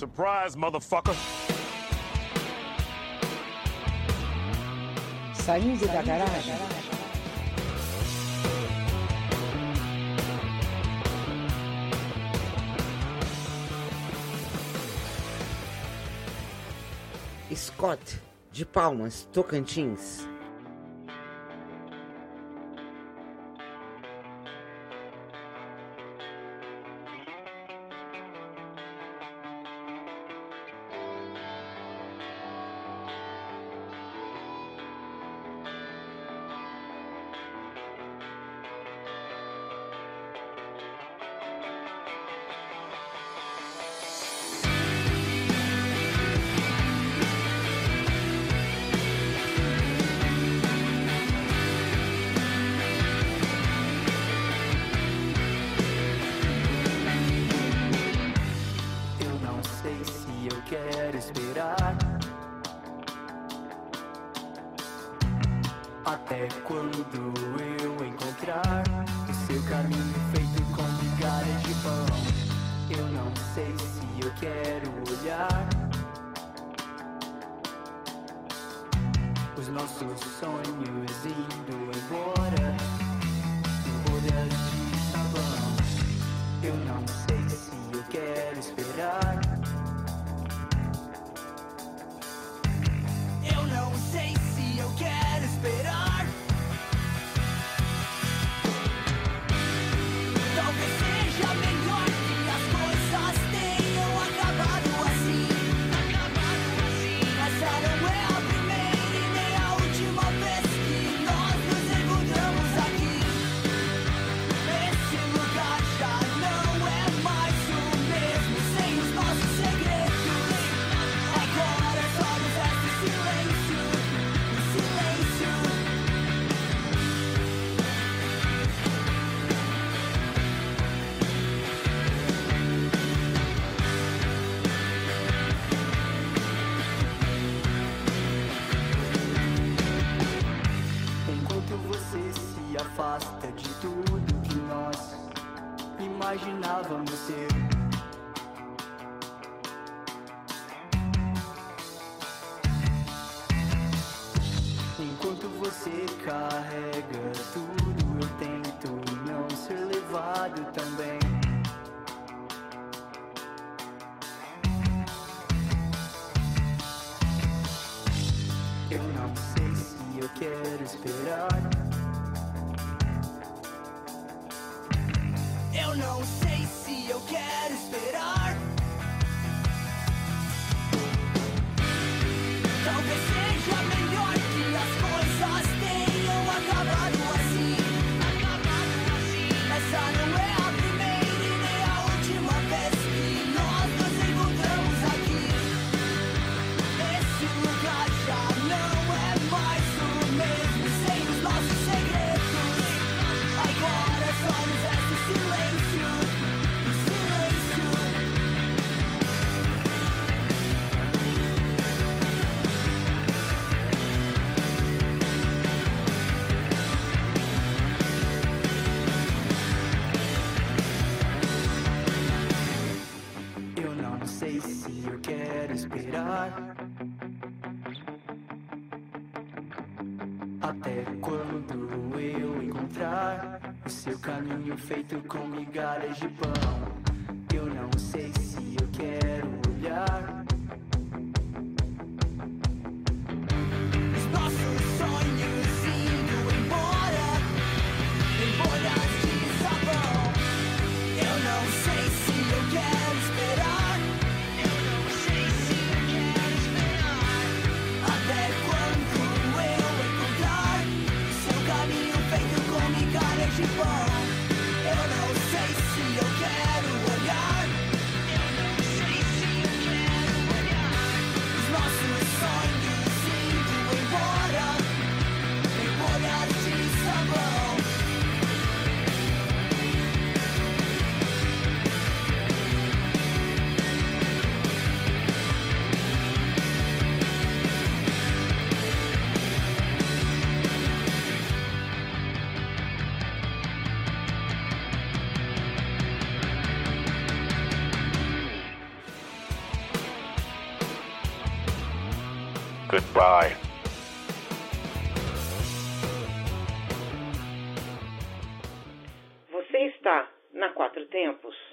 Surprise, motherfucker! Saindo da garagem. Scott, de Palmas, Tocantins. Até quando eu encontrar o seu caminho feito com migalhas de pão. Eu não sei se eu quero olhar. Os nossos sonhos indo embora. Bolhas de tudo que nós imaginávamos ser. Enquanto você carrega tudo, eu tento não ser levado também. Eu não sei se eu quero esperar. não sei se eu quero. sei se eu quero esperar. Até quando eu encontrar o seu caminho feito com migalhas de pão. Eu não sei Goodbye. Você está na Quatro Tempos?